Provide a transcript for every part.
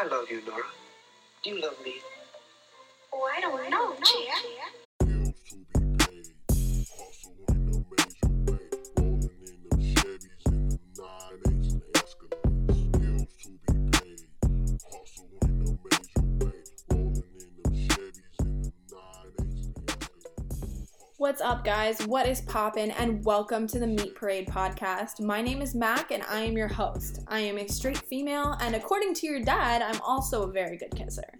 I love you, Nora. Do you love me? Oh, I don't know, Chair. What's up, guys? What is poppin'? And welcome to the Meat Parade podcast. My name is Mac, and I am your host. I am a straight female, and according to your dad, I'm also a very good kisser.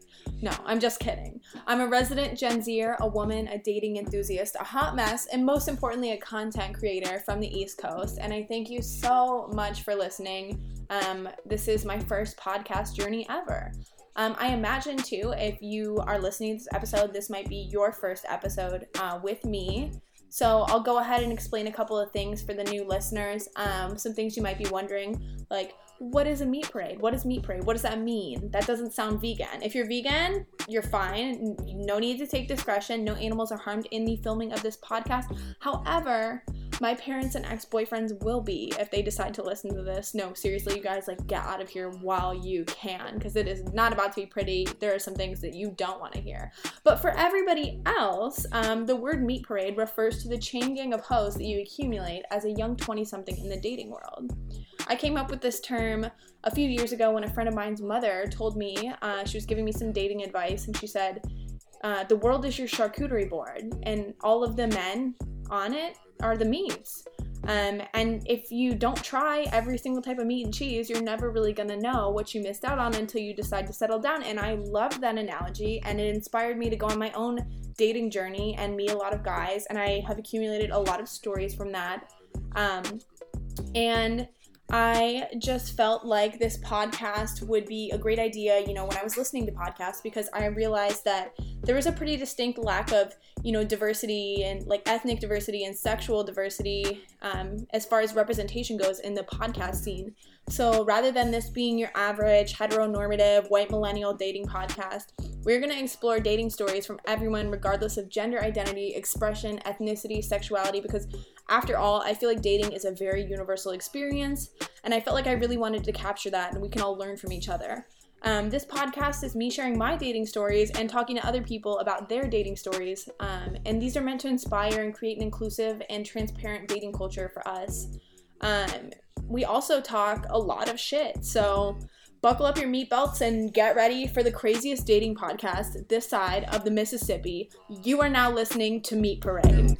No, I'm just kidding. I'm a resident Gen Zer, a woman, a dating enthusiast, a hot mess, and most importantly, a content creator from the East Coast. And I thank you so much for listening. Um, this is my first podcast journey ever. Um, I imagine too, if you are listening to this episode, this might be your first episode uh, with me. So I'll go ahead and explain a couple of things for the new listeners. Um, some things you might be wondering, like what is a meat parade? What is meat parade? What does that mean? That doesn't sound vegan. If you're vegan, you're fine. No need to take discretion. No animals are harmed in the filming of this podcast. However, my parents and ex-boyfriends will be if they decide to listen to this. No, seriously, you guys like get out of here while you can because it is not about to be pretty. There are some things that you don't want to hear. But for everybody else, um, the word meat parade refers to the chain gang of hoes that you accumulate as a young 20-something in the dating world. I came up with this term a few years ago when a friend of mine's mother told me uh, she was giving me some dating advice, and she said, uh, "The world is your charcuterie board, and all of the men on it are the meats." Um, and if you don't try every single type of meat and cheese, you're never really gonna know what you missed out on until you decide to settle down. And I love that analogy, and it inspired me to go on my own dating journey and meet a lot of guys. And I have accumulated a lot of stories from that. Um, and I just felt like this podcast would be a great idea, you know, when I was listening to podcasts because I realized that there was a pretty distinct lack of, you know, diversity and like ethnic diversity and sexual diversity um, as far as representation goes in the podcast scene. So rather than this being your average heteronormative white millennial dating podcast, we're going to explore dating stories from everyone, regardless of gender identity, expression, ethnicity, sexuality, because after all, I feel like dating is a very universal experience, and I felt like I really wanted to capture that and we can all learn from each other. Um, this podcast is me sharing my dating stories and talking to other people about their dating stories. Um, and these are meant to inspire and create an inclusive and transparent dating culture for us. Um, we also talk a lot of shit. So buckle up your meat belts and get ready for the craziest dating podcast this side of the Mississippi. You are now listening to Meat Parade.